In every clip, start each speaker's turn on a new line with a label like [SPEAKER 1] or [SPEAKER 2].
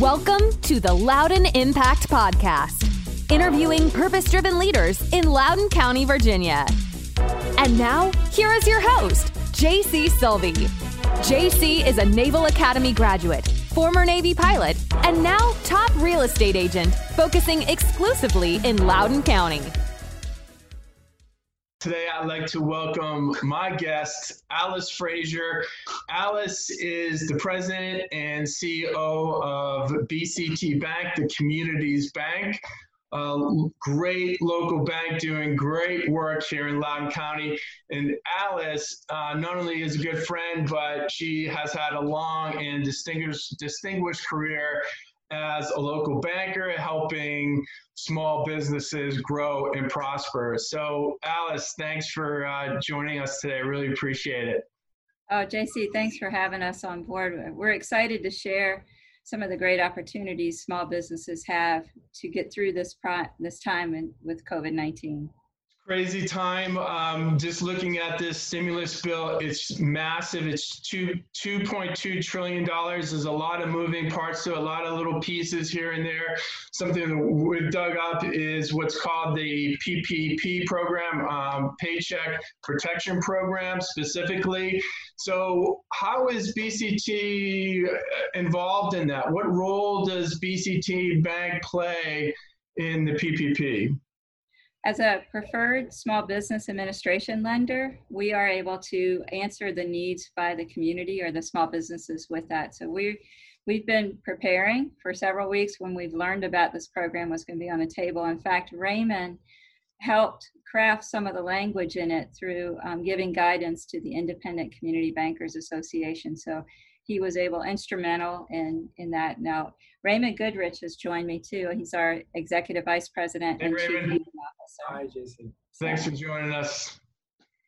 [SPEAKER 1] Welcome to the Loudoun Impact Podcast, interviewing purpose driven leaders in Loudoun County, Virginia. And now, here is your host, JC Sylvie. JC is a Naval Academy graduate, former Navy pilot, and now top real estate agent, focusing exclusively in Loudoun County.
[SPEAKER 2] Today, I'd like to welcome my guest, Alice Frazier. Alice is the president and CEO of BCT Bank, the Community's Bank. A great local bank doing great work here in Loudoun County. And Alice uh, not only is a good friend, but she has had a long and distinguished, distinguished career as a local banker, helping small businesses grow and prosper. So, Alice, thanks for uh, joining us today. I really appreciate it.
[SPEAKER 3] Oh, JC, thanks for having us on board. We're excited to share some of the great opportunities small businesses have to get through this pro- this time in, with COVID nineteen
[SPEAKER 2] crazy time. Um, just looking at this stimulus bill, it's massive. It's two two point two trillion dollars. There's a lot of moving parts to a lot of little pieces here and there. Something we've dug up is what's called the PPP program, um, Paycheck Protection Program specifically. So, how is BCT involved in that? What role does BCT Bank play in the PPP?
[SPEAKER 3] As a preferred small business administration lender, we are able to answer the needs by the community or the small businesses with that. So we we've been preparing for several weeks when we've learned about this program was going to be on the table. In fact, Raymond helped craft some of the language in it through um, giving guidance to the Independent Community Bankers Association. So he was able instrumental in in that. Now Raymond Goodrich has joined me too. He's our executive vice president
[SPEAKER 2] hey,
[SPEAKER 3] and
[SPEAKER 2] Raymond.
[SPEAKER 3] chief officer.
[SPEAKER 4] Hi, Jason.
[SPEAKER 2] Thanks for joining us.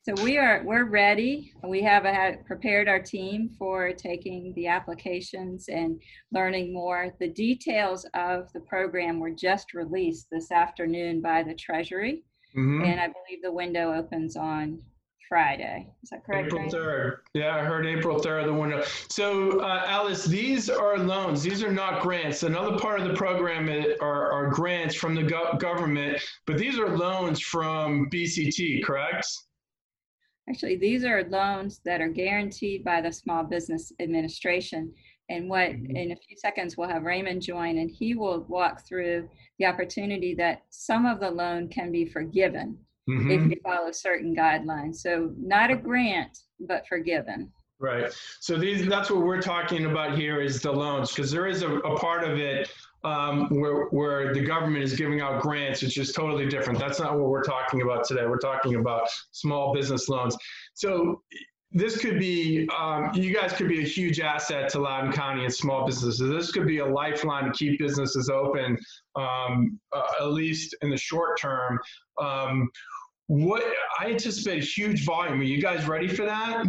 [SPEAKER 3] So we are we're ready. We have a, prepared our team for taking the applications and learning more. The details of the program were just released this afternoon by the Treasury,
[SPEAKER 2] Mhm.
[SPEAKER 3] and I believe the window opens on Friday. Is that correct?
[SPEAKER 2] April 3rd. Yeah, I heard April 3rd, the window. So, uh, Alice, these are loans. These are not grants. Another part of the program are, are grants from the go- government, but these are loans from BCT, correct?
[SPEAKER 3] Actually, these are loans that are guaranteed by the Small Business Administration. And what,
[SPEAKER 2] Mhm.
[SPEAKER 3] in a few seconds, we'll have Raymond join and he will walk through the opportunity that some of the loan can be forgiven
[SPEAKER 2] Mhm.
[SPEAKER 3] if you follow certain guidelines. So not a grant, but forgiven.
[SPEAKER 2] Right. So these that's what we're talking about here is the loans because there is a, a part of it um, where where the government is giving out grants, which is totally different. That's not what we're talking about today. We're talking about small business loans. So this could be um, you guys could be a huge asset to Loudoun County and small businesses. This could be a lifeline to keep businesses open, um, uh, at least in the short term. What I anticipate a huge volume. Are you guys ready for that?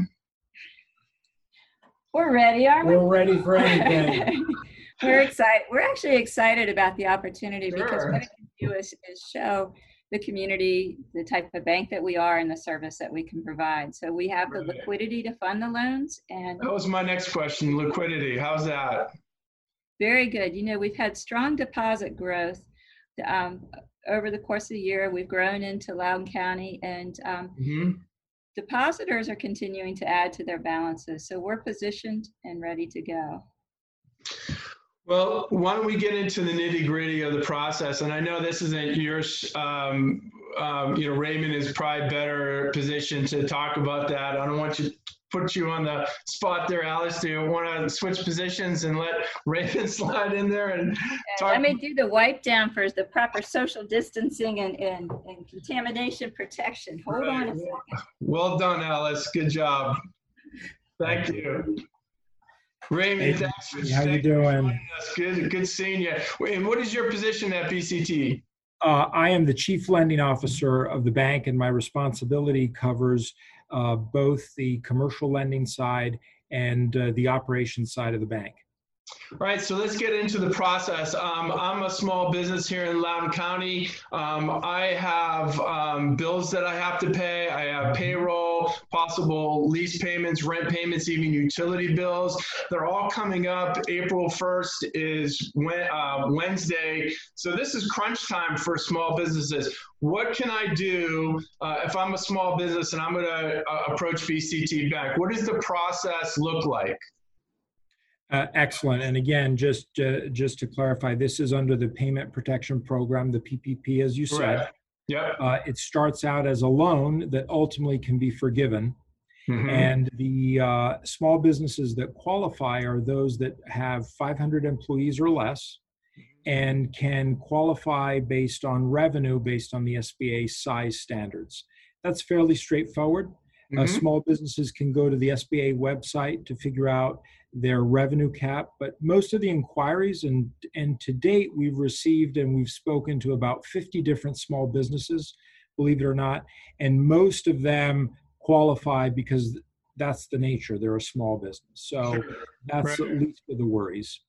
[SPEAKER 3] We're ready, aren't we?
[SPEAKER 4] We're ready for anything.
[SPEAKER 3] We're excited. We're actually excited about the opportunity because what it can do is, is show the community the type of bank that we are and the service that we can provide. So we have the liquidity to fund the loans and
[SPEAKER 2] That was my next question. Liquidity. How's that?
[SPEAKER 3] very good. You know, we've had strong deposit growth um, over the course of the year. We've grown into Loudoun County and um,
[SPEAKER 2] hmm
[SPEAKER 3] depositors are continuing to add to their balances. So we're positioned and ready to go.
[SPEAKER 2] Well, why don't we get into the nitty gritty of the process? And I know this isn't yours. Um, um, you know, Raymond is probably better positioned to talk about that. I don't want to put you on the spot there, Alice. Do you want to switch positions and let Raymond slide in there and
[SPEAKER 3] And
[SPEAKER 2] talk?
[SPEAKER 3] let me do the wipe down for the proper social distancing and, and, and contamination protection. Hold on a second.
[SPEAKER 2] Well done, Alice. Good job. Thank you. Raymond,
[SPEAKER 4] Hey,
[SPEAKER 2] thanks for
[SPEAKER 4] How you doing?
[SPEAKER 2] us. Good, good seeing you. And what is your position at BCT?
[SPEAKER 4] Uh, I am the chief lending officer of the bank, and my responsibility covers uh, both the commercial lending side and uh, the operations side of the bank.
[SPEAKER 2] All right, so let's get into the process. Um, I'm a small business here in Loudoun County. Um, I have um, bills that I have to pay. I have payroll, possible lease payments, rent payments, even utility bills. They're all coming up. April 1st is uh, Wednesday. So this is crunch time for small businesses. What can I do uh, if I'm a small business and I'm going to uh, approach BCT Bank? What does the process look like?
[SPEAKER 4] Uh, excellent. And again, just uh, just to clarify, this is under the Payment Protection Program, the PPP, as you said. Right.
[SPEAKER 2] Yep.
[SPEAKER 4] Uh, it starts out as a loan that ultimately can be forgiven. Mm-hmm. And the uh, small businesses that qualify are those that have 500 employees or less and can qualify based on revenue based on the SBA size standards. That's fairly straightforward. Uh, mm-hmm. Uh, small businesses can go to the SBA website to figure out their revenue cap. But most of the inquiries, and, and to date, we've received and we've spoken to about 50 different small businesses, believe it or not. And most of them qualify because that's the nature. They're a small business. So that's right. at least of the worries.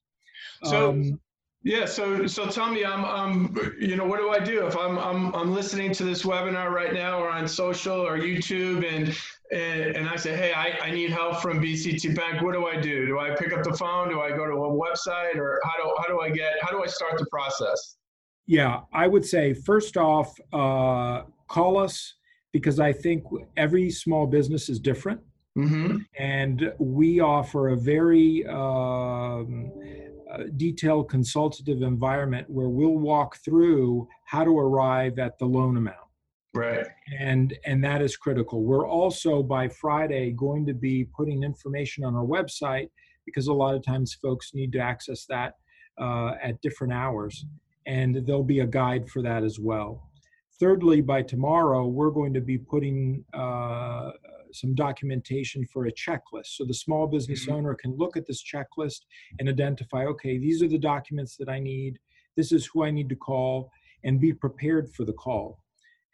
[SPEAKER 2] So, um, yeah. So, so tell me, I'm, um, you know, what do I do if I'm, I'm, I'm listening to this webinar right now, or on social or YouTube, and and, and I say, hey, I, I need help from BCT Bank. What do I do? Do I pick up the phone? Do I go to a website, or how do how do I get how do I start the process?
[SPEAKER 4] Yeah, I would say first off, uh, call us because I think every small business is different. Mm-hmm. And we offer a very um, detailed consultative environment where we'll walk through how to arrive at the loan amount.
[SPEAKER 2] Right.
[SPEAKER 4] And and that is critical. We're also by friday going to be putting information on our website because a lot of times folks need to access that uh, at different hours and there'll be a guide for that as well. Thirdly by tomorrow we're going to be putting uh, some documentation for a checklist so the small business mm-hmm. owner can look at this checklist and identify okay these are the documents that i need this is who i need to call and be prepared for the call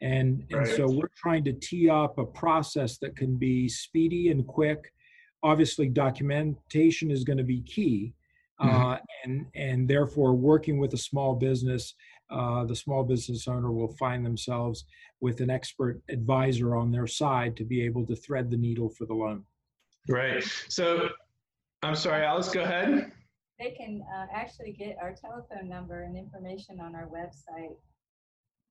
[SPEAKER 4] and, and so we're trying to tee up a process that can be speedy and quick. Obviously, documentation is going to be key. Mm-hmm. Uh, and, and therefore, working with a small business, uh, the small business owner will find themselves with an expert advisor on their side to be able to thread the needle for the loan.
[SPEAKER 2] Right. So, I'm sorry, Alice, go ahead.
[SPEAKER 3] They can uh, actually get our telephone number and information on our website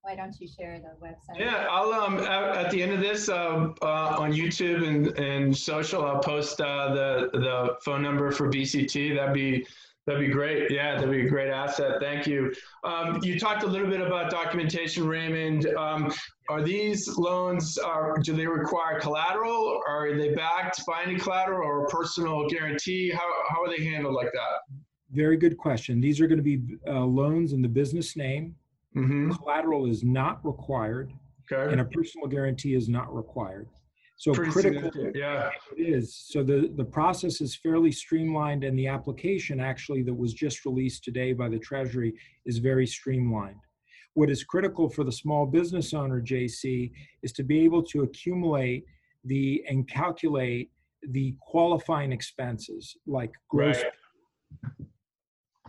[SPEAKER 3] why don't you share the website?
[SPEAKER 2] Yeah, I'll um at, at the end of this uh, uh, on YouTube and, and social, I'll post uh, the the phone number for BCT. That'd be that'd be great. Yeah, that'd be a great asset. Thank you. Um, you talked a little bit about documentation, Raymond. Um, are these loans are do they require collateral? Are they backed by any collateral or a personal guarantee? How how are they handled like that?
[SPEAKER 4] Very good question. These are going to be uh, loans in the business name Mm-hmm. Collateral is not required, okay. and a personal guarantee is not required. So Pretty critical,
[SPEAKER 2] yeah,
[SPEAKER 4] it is. So the the process is fairly streamlined, and the application actually that was just released today by the Treasury is very streamlined. What is critical for the small business owner, JC, is to be able to accumulate the and calculate the qualifying expenses like gross right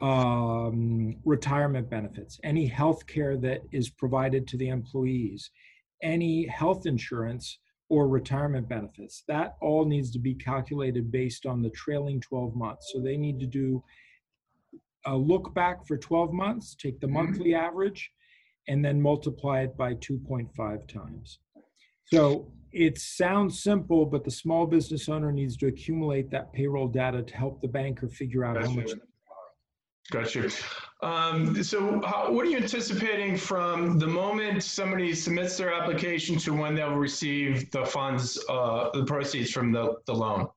[SPEAKER 4] um, retirement benefits, any health care that is provided to the employees, any health insurance or retirement benefits. That all needs to be calculated based on the trailing 12 months. So they need to do a look back for 12 months, take the mm-hmm. monthly average, and then multiply it by 2.5 times. So it sounds simple, but the small business owner needs to accumulate that payroll data to help the banker figure out how much
[SPEAKER 2] you. Um, so, how, what are you anticipating from the moment somebody submits their application to when they'll receive the funds, uh, the proceeds from the, the loan?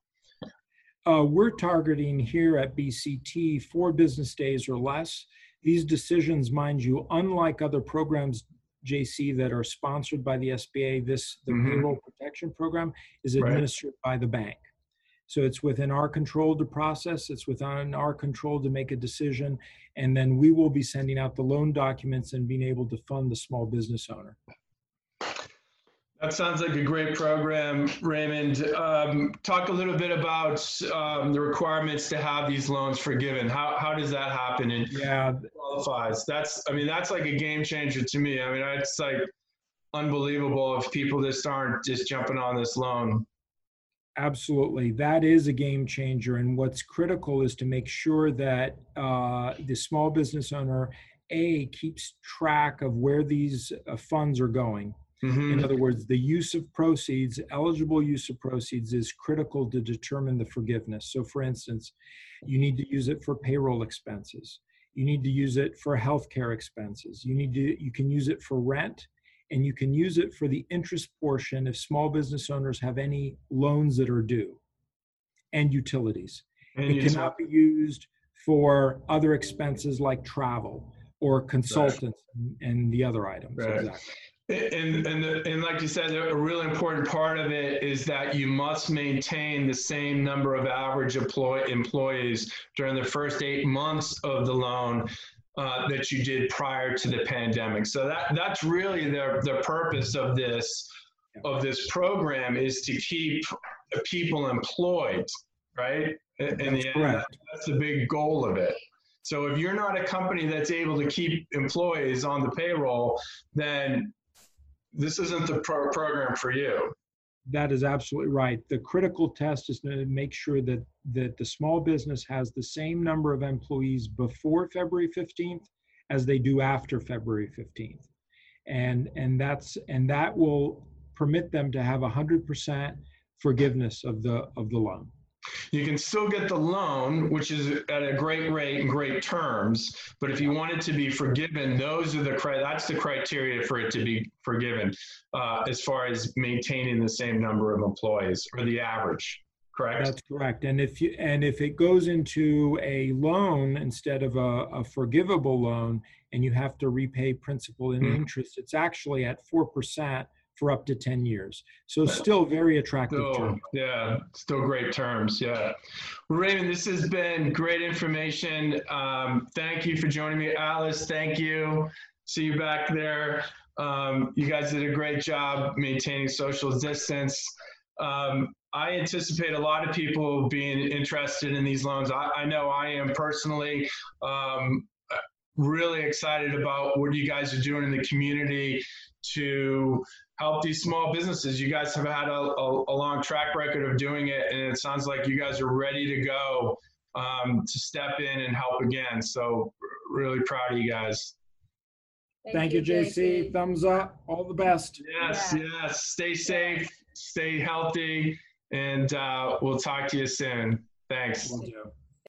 [SPEAKER 4] Uh, we're targeting here at BCT four business days or less. These decisions, mind you, unlike other programs, JC, that are sponsored by the SBA, this the mm-hmm. payroll protection program is administered right. by the bank. So it's within our control to process, it's within our control to make a decision, and then we will be sending out the loan documents and being able to fund the small business owner.
[SPEAKER 2] That sounds like a great program, Raymond. Um, talk a little bit about um, the requirements to have these loans forgiven. How, how does that happen and
[SPEAKER 4] Yeah,
[SPEAKER 2] qualifies? That's, I mean, that's like a game changer to me. I mean, it's like unbelievable if people just aren't just jumping on this loan.
[SPEAKER 4] Absolutely. That is a game changer. And what's critical is to make sure that uh, the small business owner, A, keeps track of where these uh, funds are going.
[SPEAKER 2] Mhm.
[SPEAKER 4] In other words, the use of proceeds, eligible use of proceeds, is critical to determine the forgiveness. So, for instance, you need to use it for payroll expenses. You need to use it for healthcare expenses. You need to. You can use it for rent, and you can use it for the interest portion if small business owners have any loans that are due, and utilities.
[SPEAKER 2] And
[SPEAKER 4] It cannot be used for other expenses like travel or consultants and the other items.
[SPEAKER 2] Right.
[SPEAKER 4] Exactly.
[SPEAKER 2] And, and, the, and like you said, a really important part of it is that you must maintain the same number of average employ, employees during the first eight months of the loan uh, that you did prior to the pandemic. So that, that's really the, the purpose of this, of this program is to keep people employed, right? In in
[SPEAKER 4] That's
[SPEAKER 2] the end, that's the big goal of it. So if you're not a company that's able to keep employees on the payroll, then this isn't the pro- program for you.
[SPEAKER 4] That is absolutely right. The critical test is to make sure that, that the small business has the same number of employees before February 15th as they do after February 15th. And, and that's, and that will permit them to have 100% forgiveness of the, of the loan.
[SPEAKER 2] You can still get the loan, which is at a great rate and great terms. But if you want it to be forgiven, those are the that's the criteria for it to be forgiven, uh, as far as maintaining the same number of employees or the average. Correct.
[SPEAKER 4] That's correct. And if you, and if it goes into a loan instead of a, a forgivable loan and you have to repay principal and
[SPEAKER 2] Mhm.
[SPEAKER 4] interest, it's actually at 4% for up to 10 years. So still very attractive
[SPEAKER 2] Still,
[SPEAKER 4] term.
[SPEAKER 2] yeah, still great terms. Yeah. Raymond, this has been great information. Um, thank you for joining me. Alice, thank you. See you back there. Um, you guys did a great job maintaining social distance. Um, I anticipate a lot of people being interested in these loans. I, I know I am personally. Um, really excited about what you guys are doing in the community to help these small businesses. You guys have had a, a, a long track record of doing it, and it sounds like you guys are ready to go um, to step in and help again. So, really proud of you guys.
[SPEAKER 4] Thank you, JC. Thumbs up. All the best.
[SPEAKER 2] Yes, yes. Stay safe, stay healthy, and uh, we'll talk to you soon. Thanks.
[SPEAKER 4] Will do.